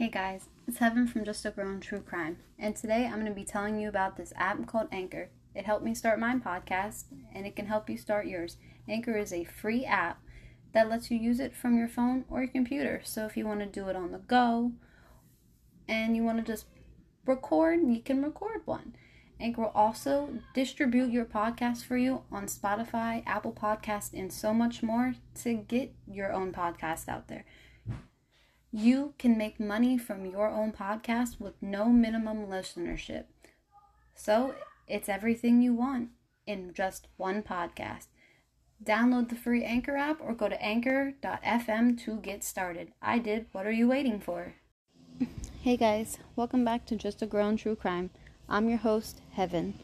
Hey guys, it's Heaven from Just a Girl in True Crime, and today I'm going to be telling you about this app called Anchor. It helped me start my podcast, and it can help you start yours. Anchor is a free app that lets you use it from your phone or your computer. So if you want to do it on the go and you want to just record, you can record one. Anchor will also distribute your podcast for you on Spotify, Apple Podcast, and so much more to get your own podcast out there. You can make money from your own podcast with no minimum listenership. So it's everything you want in just one podcast. Download the free Anchor app or go to anchor.fm to get started. I did. What are you waiting for? Hey guys, welcome back to Just a Girl in True Crime. I'm your host, Heaven.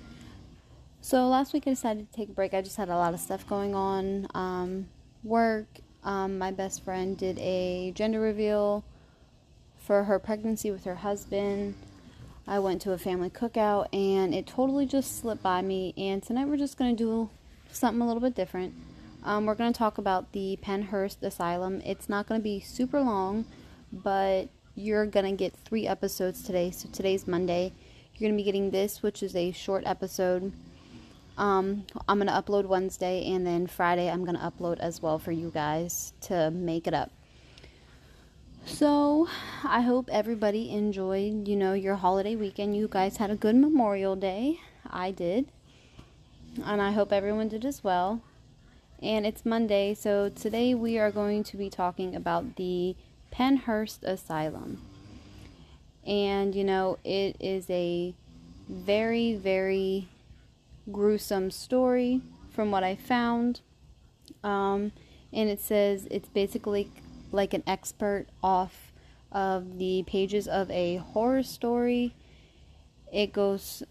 So last week I decided to take a break. I just had a lot of stuff going on, um, work um, my best friend did a gender reveal for her pregnancy with her husband. I went to a family cookout and it totally just slipped by me. And tonight we're just going to do something a little bit different. Um, we're going to talk about the Pennhurst Asylum. It's not going to be super long, but you're going to get three episodes today. So today's Monday. You're going to be getting this, which is a short episode um, I'm going to upload Wednesday and then Friday I'm going to upload as well for you guys to make it up. So, I hope everybody enjoyed, you know, your holiday weekend. You guys had a good Memorial Day. I did. And I hope everyone did as well. And it's Monday, so today we are going to be talking about the Pennhurst Asylum. And, you know, it is a very, very gruesome story from what I found. Um, and it says it's basically like an expert off of the pages of a horror story. It goes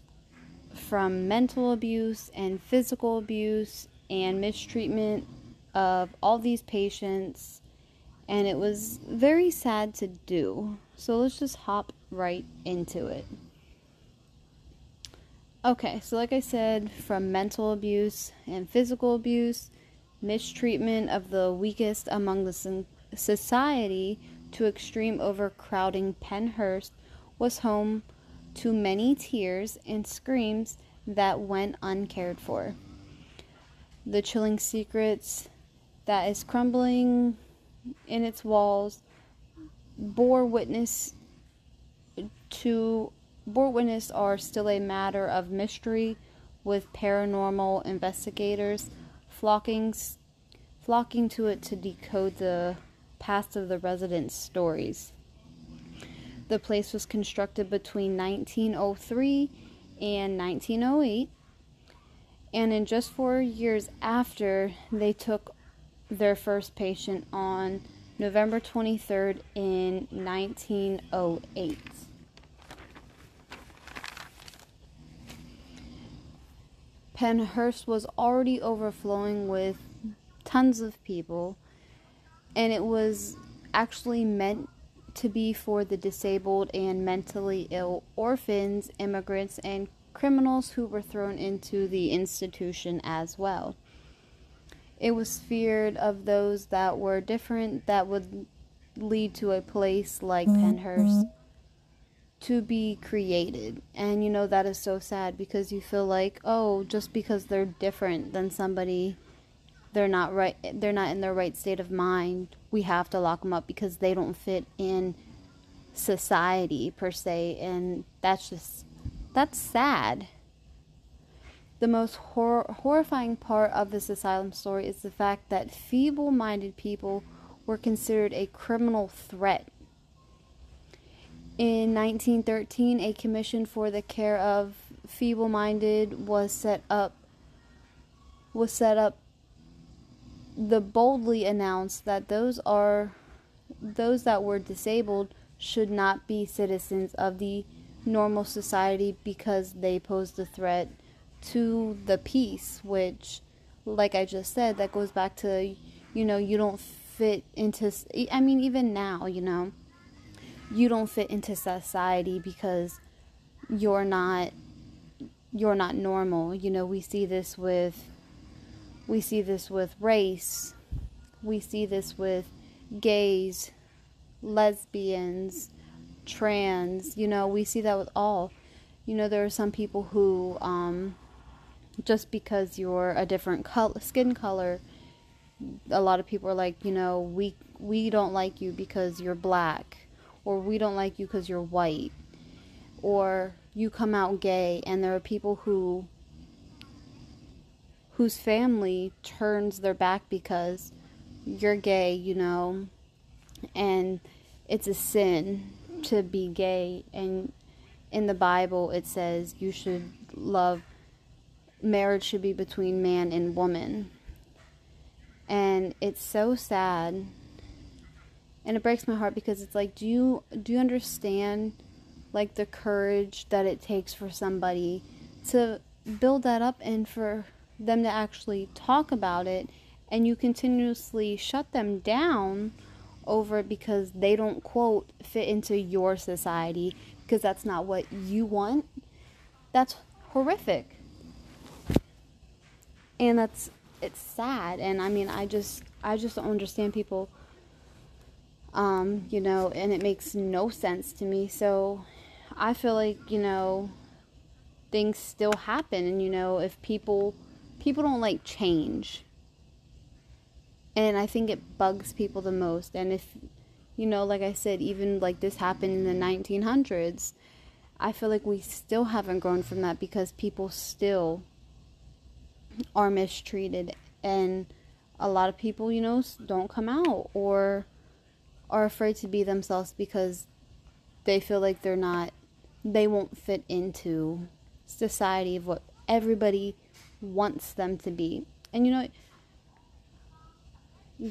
from mental abuse and physical abuse and mistreatment of all these patients, and it was very sad to do. So let's just hop right into it. Okay, so like I said, from mental abuse and physical abuse, mistreatment of the weakest among the society, to extreme overcrowding, Pennhurst was home to many tears and screams that went uncared for. The chilling secrets that is crumbling in its walls bore witness to bore witness are still a matter of mystery, with paranormal investigators flocking flocking to it to decode the past of the residents' stories. The place was constructed between 1903 and 1908, and in just four years after, they took their first patient on November 23rd in 1908. Pennhurst was already overflowing with tons of people, and it was actually meant to be for the disabled and mentally ill orphans, immigrants, and criminals who were thrown into the institution as well. It was feared of those that were different that would lead to a place like mm-hmm. Pennhurst to be created. And you know, that is so sad because you feel like, oh, just because they're different than somebody, they're not right, they're not in their right state of mind, we have to lock them up because they don't fit in society per se. And that's just, that's sad. The most hor- horrifying part of this asylum story is the fact that feeble minded people were considered a criminal threat in 1913, a commission for the care of feeble-minded was set up was set up. The boldly announced that those are those that were disabled should not be citizens of the normal society because they posed a threat to the peace which like I just said that goes back to you know you don't fit into I mean even now you know you don't fit into society because you're not you're not normal. You know, we see this with we see this with race. We see this with gays, lesbians, trans. You know, we see that with all. You know, there are some people who, um, just because you're a different color, skin color, a lot of people are like, you know, we we don't like you because you're black, or we don't like you because you're white, or you come out gay, and there are people who whose family turns their back because you're gay, you know, and it's a sin to be gay and in the Bible it says you should love marriage should be between man and woman. And it's so sad. And it breaks my heart because it's like do you do you understand like the courage that it takes for somebody to build that up and for them to actually talk about it and you continuously shut them down over it because they don't quote fit into your society because that's not what you want? That's horrific. And that's it's sad. And i mean i just i just don't understand people um you know and it makes no sense to me so i feel like you know things still happen and you know if people people don't like change and I think it bugs people the most. And if, you know, like I said, even like this happened in the 1900s, I feel like we still haven't grown from that because people still are mistreated. And a lot of people, you know, don't come out or are afraid to be themselves because they feel like they're not, they won't fit into society of what everybody wants them to be. And you know,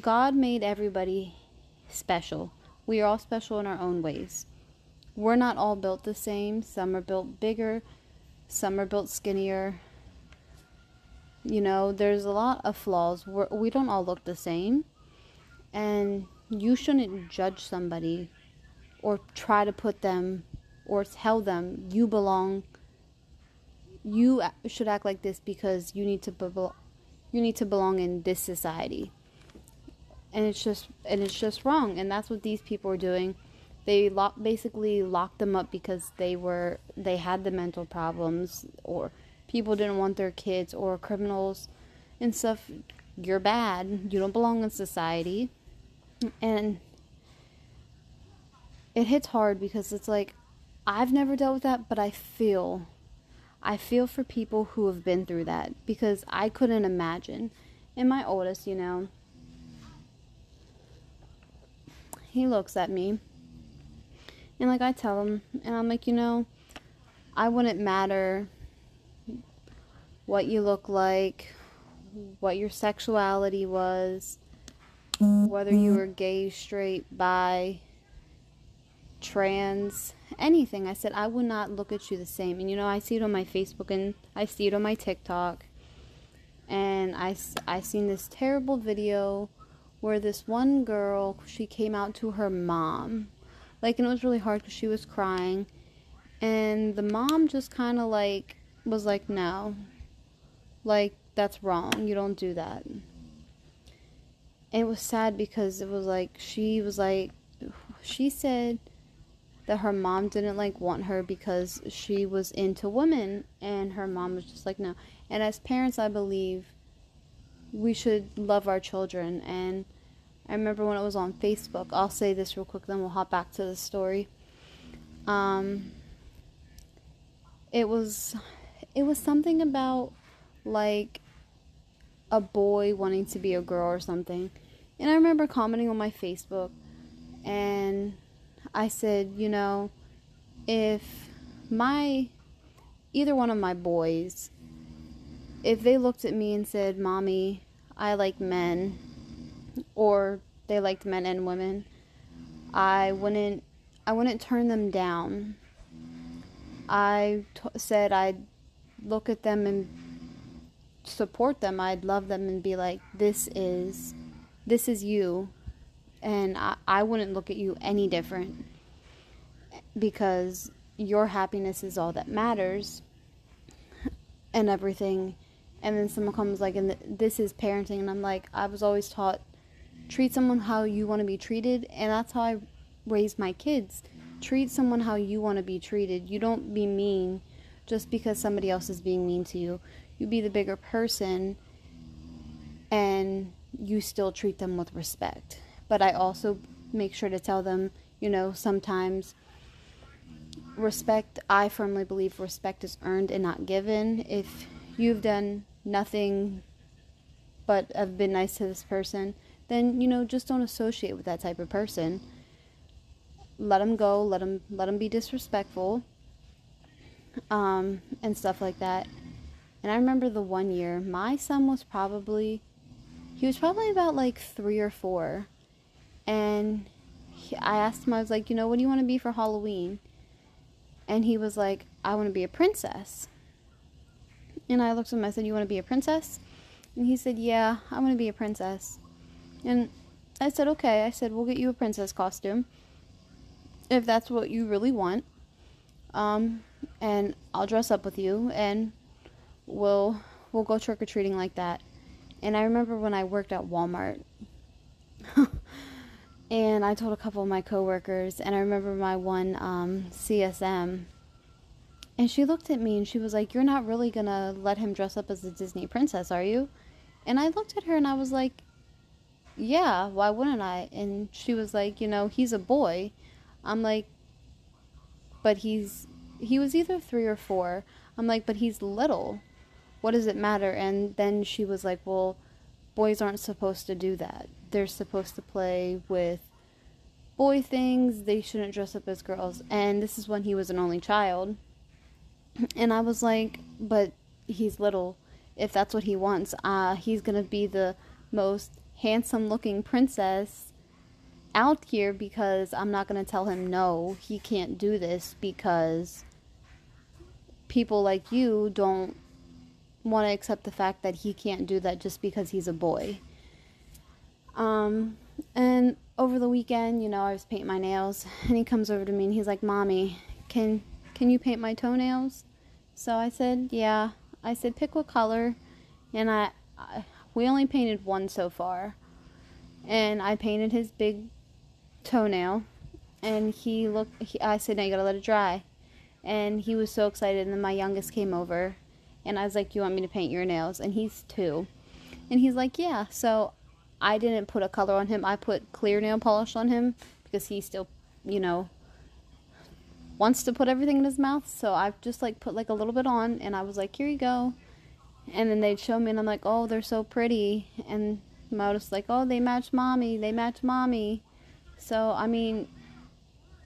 God made everybody special. We are all special in our own ways. We're not all built the same. Some are built bigger, some are built skinnier. You know, there's a lot of flaws. We're, we don't all look the same. And you shouldn't judge somebody or try to put them or tell them you belong. You should act like this because you need to be- you need to belong in this society. And it's just and it's just wrong. And that's what these people are doing. They lock, basically locked them up because they were they had the mental problems or people didn't want their kids or criminals and stuff. You're bad. You don't belong in society and it hits hard because it's like I've never dealt with that but I feel I feel for people who have been through that because I couldn't imagine and my oldest you know he looks at me and like I tell him and I'm like, you know, I wouldn't matter what you look like, what your sexuality was, whether you mm-hmm. were gay, straight, bi, trans, anything. I said I would not look at you the same. And you know, I see it on my Facebook and I see it on my TikTok. And I I seen this terrible video where this one girl she came out to her mom like and it was really hard because she was crying and the mom just kind of like was like no like that's wrong you don't do that it was sad because it was like she was like she said that her mom didn't like want her because she was into women and her mom was just like no and as parents i believe we should love our children and I remember when it was on Facebook. I'll say this real quick, then we'll hop back to the story. Um, it was, it was something about like a boy wanting to be a girl or something. And I remember commenting on my Facebook, and I said, you know, if my either one of my boys, if they looked at me and said, "Mommy, I like men," or they liked men and women, I wouldn't I wouldn't turn them down. I t- said I'd look at them and support them. I'd love them and be like, "This is this is you." And I, I wouldn't look at you any different because your happiness is all that matters and everything and then someone comes like and this is parenting and i'm like i was always taught treat someone how you want to be treated and that's how i raised my kids treat someone how you want to be treated. You don't be mean just because somebody else is being mean to you. You be the bigger person and you still treat them with respect. But I also make sure to tell them, you know, sometimes respect, I firmly believe respect is earned and not given. If you've done nothing but have been nice to this person, then, you know, just don't associate with that type of person. Let them go, let them, let them be disrespectful, um, and stuff like that. And I remember the one year, my son was probably, he was probably about like three or four. And he, I asked him, I was like, you know, what do you want to be for Halloween? And he was like, I want to be a princess. And I looked at him, I said, You want to be a princess? And he said, Yeah, I want to be a princess. And I said, Okay. I said, We'll get you a princess costume if that's what you really want. Um, and I'll dress up with you and we'll we'll go trick or treating like that. And I remember when I worked at Walmart and I told a couple of my coworkers, and I remember my one um, CSM, and she looked at me and she was like, "You're not really gonna let him dress up as a Disney princess, are you?" And I looked at her and I was like, "Yeah, why wouldn't I?" And she was like, "You know, he's a boy." I'm like, "But he's he was either three or four. I'm like, "But he's little. What does it matter?" And then she was like, "Well." boys aren't supposed to do that. They're supposed to play with boy things. They shouldn't dress up as girls. And this is when he was an only child. And I was like, but he's little. If that's what he wants, uh, he's going to be the most handsome looking princess out here because I'm not going to tell him no, he can't do this because people like you don't want to accept the fact that he can't do that just because he's a boy. Um, and over the weekend, you know, I was painting my nails, and he comes over to me and he's like, "Mommy, can can you paint my toenails?" So I said, "Yeah." I said, "Pick what color," and I, I we only painted one so far, and I painted his big toenail, and he looked. He, I said, "Now you gotta let it dry," and he was so excited. And then my youngest came over and I was like, You want me to paint your nails? And he's two. And he's like, Yeah. So I didn't put a color on him. I put clear nail polish on him because he still, you know, wants to put everything in his mouth. So I've just like put like a little bit on and I was like, Here you go. And then they'd show me and I'm like, Oh, they're so pretty. And I was like, Oh, they match mommy. They match mommy. So, I mean,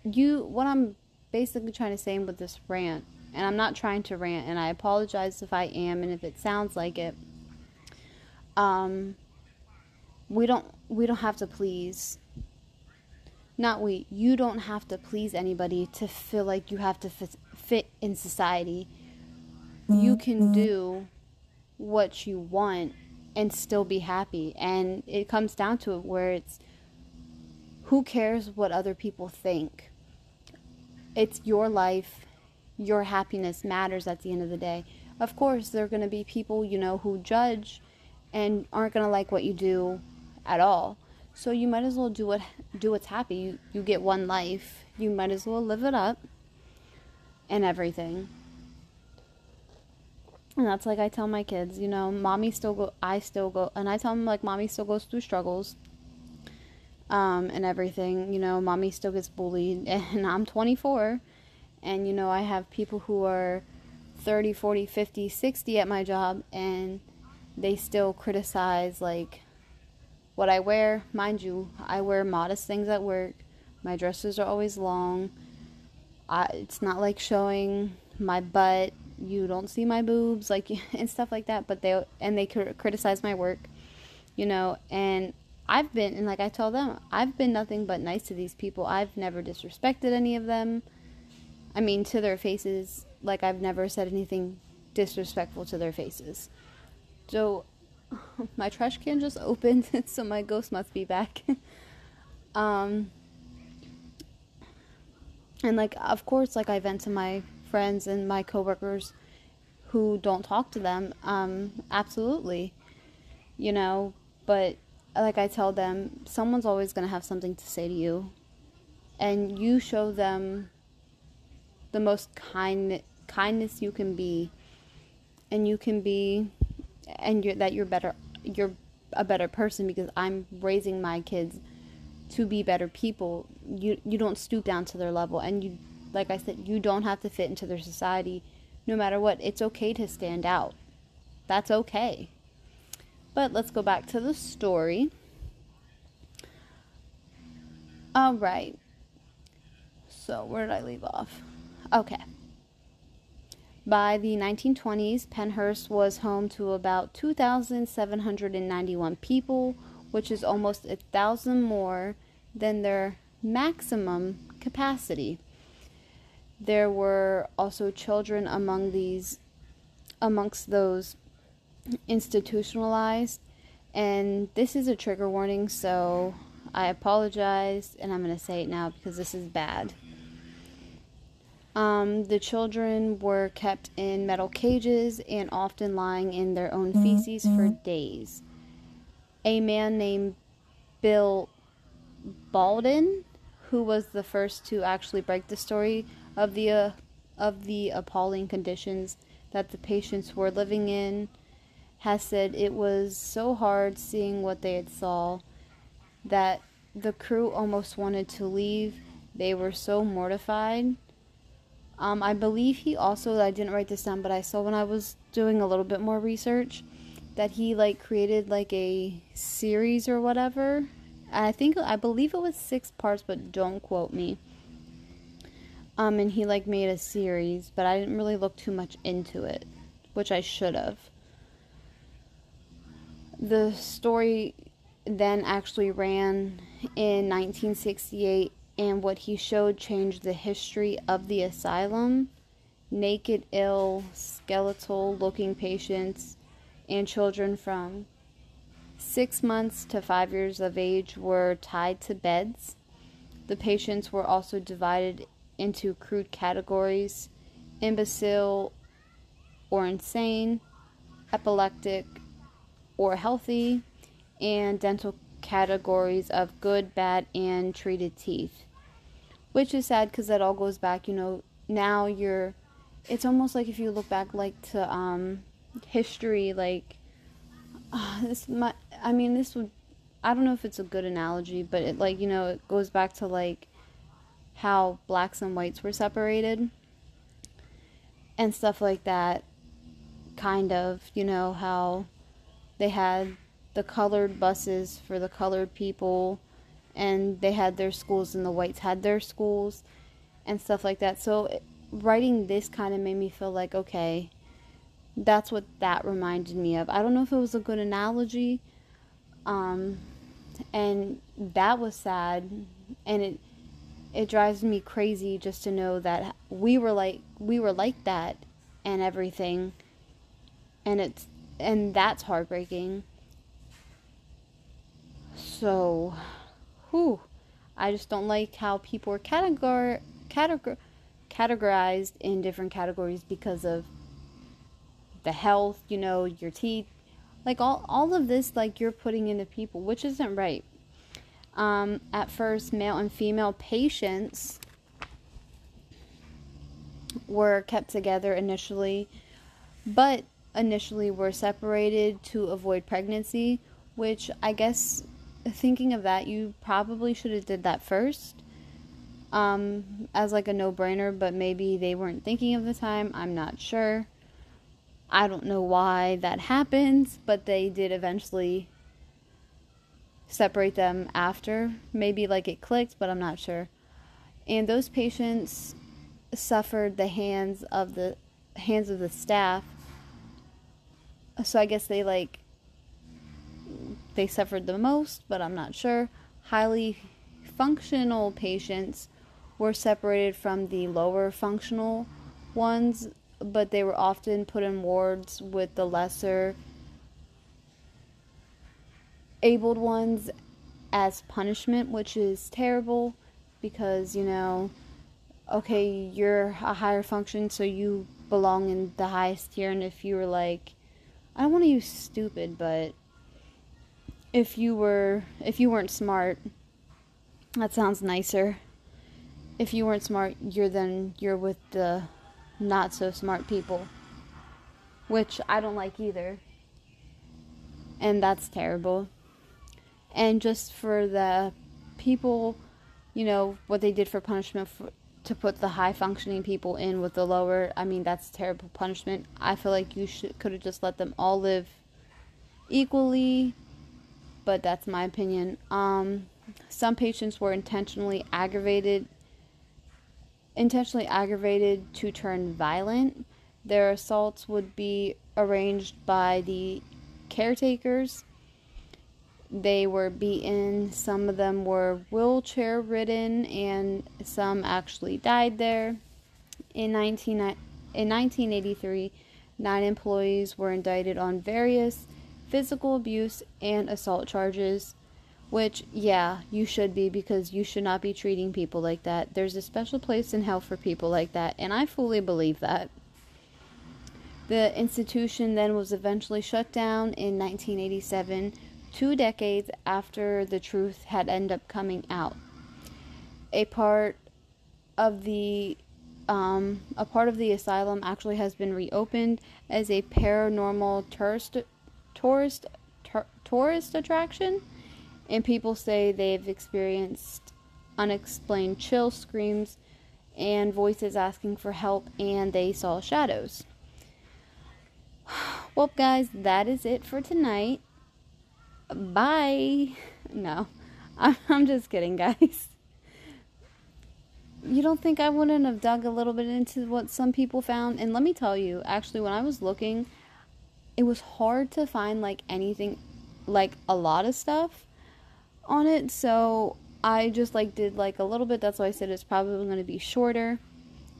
you, what I'm basically trying to say with this rant and I'm not trying to rant, and I apologize if I am, and if it sounds like it. Um, we don't we don't have to please. Not we. You don't have to please anybody to feel like you have to fit, fit in society. You can mm-hmm. do what you want and still be happy, and it comes down to it where it's who cares what other people think. It's your life your happiness matters at the end of the day. Of course, there are going to be people, you know, who judge and aren't going to like what you do at all. So you might as well do what do what's happy. You, you get one life. You might as well live it up and everything. And that's like I tell my kids, you know, mommy still go I still go and I tell them like mommy still goes through struggles. Um, and everything, you know, mommy still gets bullied and I'm 24 and you know i have people who are 30 40 50 60 at my job and they still criticize like what i wear. Mind you i wear modest things at work. My dresses are always long. I, it's not like showing my butt you don't see my boobs like and stuff like that but they and they criticize my work you know and i've been and like i tell them i've been nothing but nice to these people. I've never disrespected any of them I mean, to their faces, like I've never said anything disrespectful to their faces. So, my trash can just opened, so my ghost must be back. um, and like, of course, like I vent to my friends and my coworkers who don't talk to them. Um, absolutely, you know, but like I tell them, someone's always gonna have something to say to you and you show them the most kind kindness you can be and you can be and you're that you're better you're a better person because I'm raising my kids to be better people. You you don't stoop down to their level and you like I said, you don't have to fit into their society no matter what. It's okay to stand out. That's okay. But let's go back to the story. All right. So, where did I leave off? Okay. By the 1920s, Pennhurst was home to about 2,791 people, which is almost a thousand more than their maximum capacity. There were also children among these amongst those institutionalized and this is a trigger warning so I apologize and I'm going to say it now because this is bad. Um, the children were kept in metal cages and often lying in their own feces for days. A man named Bill Baldini, who was the first to actually break the story of the uh, of the appalling conditions that the patients were living in, has said it was so hard seeing what they had saw that the crew almost wanted to leave. They were so mortified um, I believe he also, I didn't write this down, but I saw when I was doing a little bit more research that he like created like a series or whatever. I think, I believe it was six parts, but don't quote me. Um, and he like made a series, but I didn't really look too much into it, which I should have. The story then actually ran in 1968 and what he showed changed the history of the asylum. Naked, ill, skeletal looking patients and children from six months to five years of age were tied to beds. The patients were also divided into crude categories imbecile or insane, epileptic or healthy, and dental categories of good, bad, and treated teeth which is sad because that all goes back you know now you're it's almost like if you look back like to um history like uh, this my i mean this would i don't know if it's a good analogy but it like you know it goes back to like how blacks and whites were separated and stuff like that kind of you know how they had the colored buses for the colored people and they had their schools and the whites had their schools and stuff like that. So writing this kind of made me feel like okay, that's what that reminded me of. I don't know if it was a good analogy um and that was sad and it it drives me crazy just to know that we were like we were like that and everything and it's and that's heartbreaking so whew, I just don't like how people are categor- categor- categorized in different categories because of the health, you know, your teeth, like all all of this like you're putting into people, which isn't right. Um, at first, male and female patients were kept together initially, but initially were separated to avoid pregnancy, which I guess thinking of that, you probably should have did that first. Um, as like a no-brainer, but maybe they weren't thinking of the time. I'm not sure. I don't know why that happens, but they did eventually separate them after. Maybe like it clicked, but I'm not sure. And those patients suffered the hands of the hands of the staff. So I guess they like they suffered the most, but I'm not sure. Highly functional patients were separated from the lower functional ones, but they were often put in wards with the lesser abled ones as punishment, which is terrible because, you know, okay, you're a higher function, so you belong in the highest tier, and if you were like, I don't want to use stupid, but if you were if you weren't smart that sounds nicer if you weren't smart, you're then you're with the not so smart people, which I don't like either. And that's terrible. And just for the people, you know, what they did for punishment for, to put the high functioning people in with the lower, I mean, that's terrible punishment. I feel like you should could have just let them all live equally, but that's my opinion. Um, some patients were intentionally aggravated intentionally aggravated to turn violent. Their assaults would be arranged by the caretakers. They were beaten, some of them were wheelchair ridden, and some actually died there. In, 19, in 1983, nine employees were indicted on various physical abuse and assault charges. Which, yeah, you should be because you should not be treating people like that. There's a special place in hell for people like that, and I fully believe that. The institution then was eventually shut down in 1987, two decades after the truth had ended up coming out. A part of the um, a part of the asylum actually has been reopened as a paranormal tourist tourist tourist attraction and people say they've experienced unexplained chill screams and voices asking for help, and they saw shadows. Well, guys, that is it for tonight. Bye. No, I'm just kidding, guys. You don't think I wouldn't have dug a little bit into what some people found? And let me tell you, actually, when I was looking, it was hard to find like anything, like a lot of stuff on it, so I just like did like a little bit. That's why I said it's probably going to be shorter.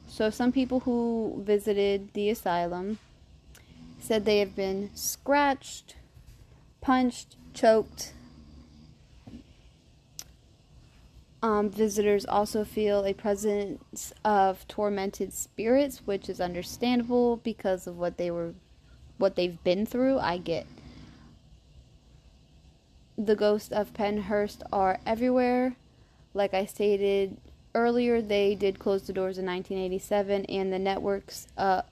So some people who visited the asylum said they have been scratched, punched, choked. Um, visitors also feel a presence of tormented spirits, which is understandable because of what they were, what they've been through. I get the ghosts of Pennhurst are everywhere. Like I stated earlier, they did close the doors in 1987, and the networks, uh,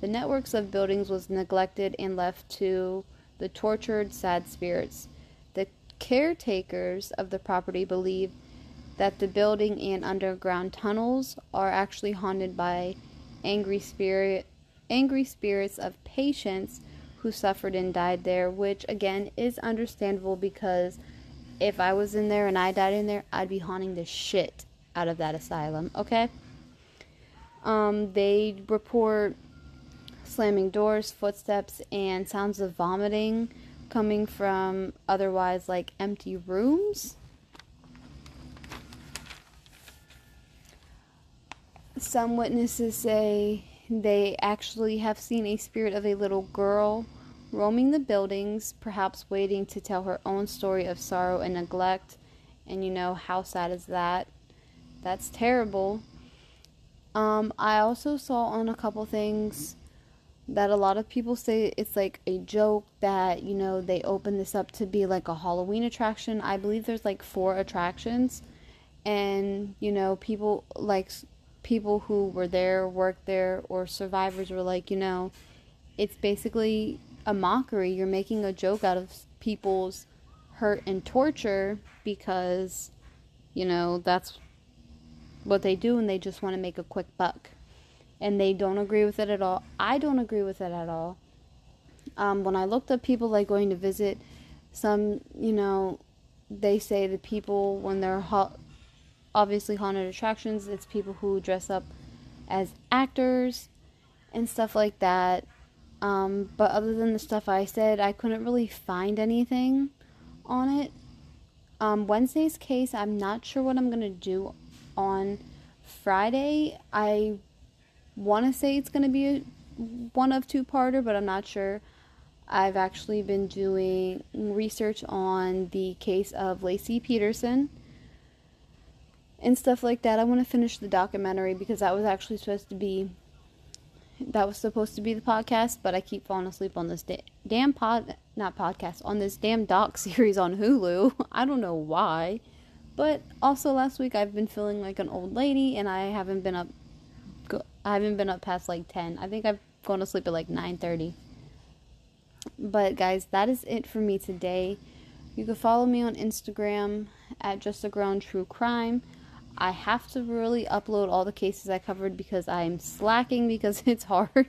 the networks of buildings was neglected and left to the tortured, sad spirits. The caretakers of the property believe that the building and underground tunnels are actually haunted by angry spirit, angry spirits of patients who suffered and died there, which again is understandable because if I was in there and I died in there, I'd be haunting the shit out of that asylum, okay? Um, they report slamming doors, footsteps, and sounds of vomiting coming from otherwise like empty rooms. Some witnesses say they actually have seen a spirit of a little girl roaming the buildings, perhaps waiting to tell her own story of sorrow and neglect. And you know, how sad is that? That's terrible. Um, I also saw on a couple things that a lot of people say it's like a joke that, you know, they open this up to be like a Halloween attraction. I believe there's like four attractions. And, you know, people like people who were there, worked there, or survivors were like, you know, it's basically a mockery. You're making a joke out of people's hurt and torture because, you know, that's what they do and they just want to make a quick buck. And they don't agree with it at all. I don't agree with it at all. Um, when I looked up people like going to visit, some, you know, they say the people when they're ha- obviously haunted attractions, it's people who dress up as actors and stuff like that. Um, but other than the stuff I said, I couldn't really find anything on it. Um, Wednesday's case, I'm not sure what I'm going to do on Friday. I want to say it's going to be a one of two parter, but I'm not sure. I've actually been doing research on the case of Laci Peterson and stuff like that. I want to finish the documentary because that was actually supposed to be that was supposed to be the podcast, but I keep falling asleep on this da- damn pod, not podcast, on this damn doc series on Hulu. I don't know why, But also last week I've been feeling like an old lady and I haven't been up I haven't been up past like 10. I think I've gone to sleep at like 9:30. But guys, that is it for me today. You can follow me on Instagram at just a grown true crime. I have to really upload all the cases I covered because I'm slacking because it's hard.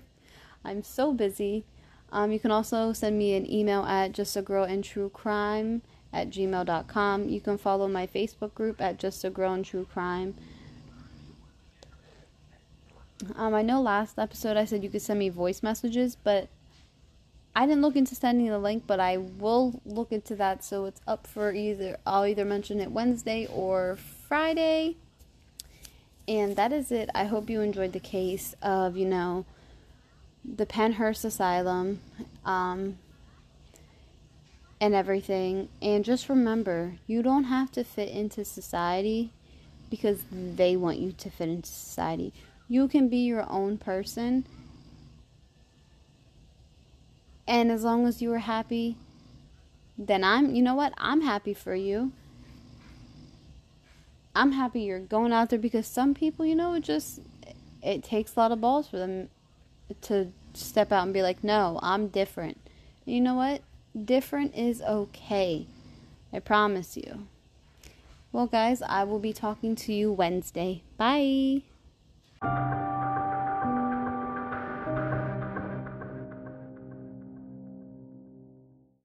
I'm so busy. Um, you can also send me an email at just a girl in true at gmail.com. You can follow my Facebook group at just a girl in true crime. Um, I know last episode I said you could send me voice messages, but I didn't look into sending the link, but I will look into that. So it's up for either, I'll either mention it Wednesday or Friday. And that is it. I hope you enjoyed the case of, you know, the Pennhurst Asylum um, and everything. And just remember, you don't have to fit into society because they want you to fit into society. You can be your own person. And as long as you are happy, then I'm, you know what? I'm happy for you. I'm happy you're going out there because some people, you know, it just it takes a lot of balls for them to step out and be like, "No, I'm different." You know what? Different is okay. I promise you. Well, guys, I will be talking to you Wednesday. Bye.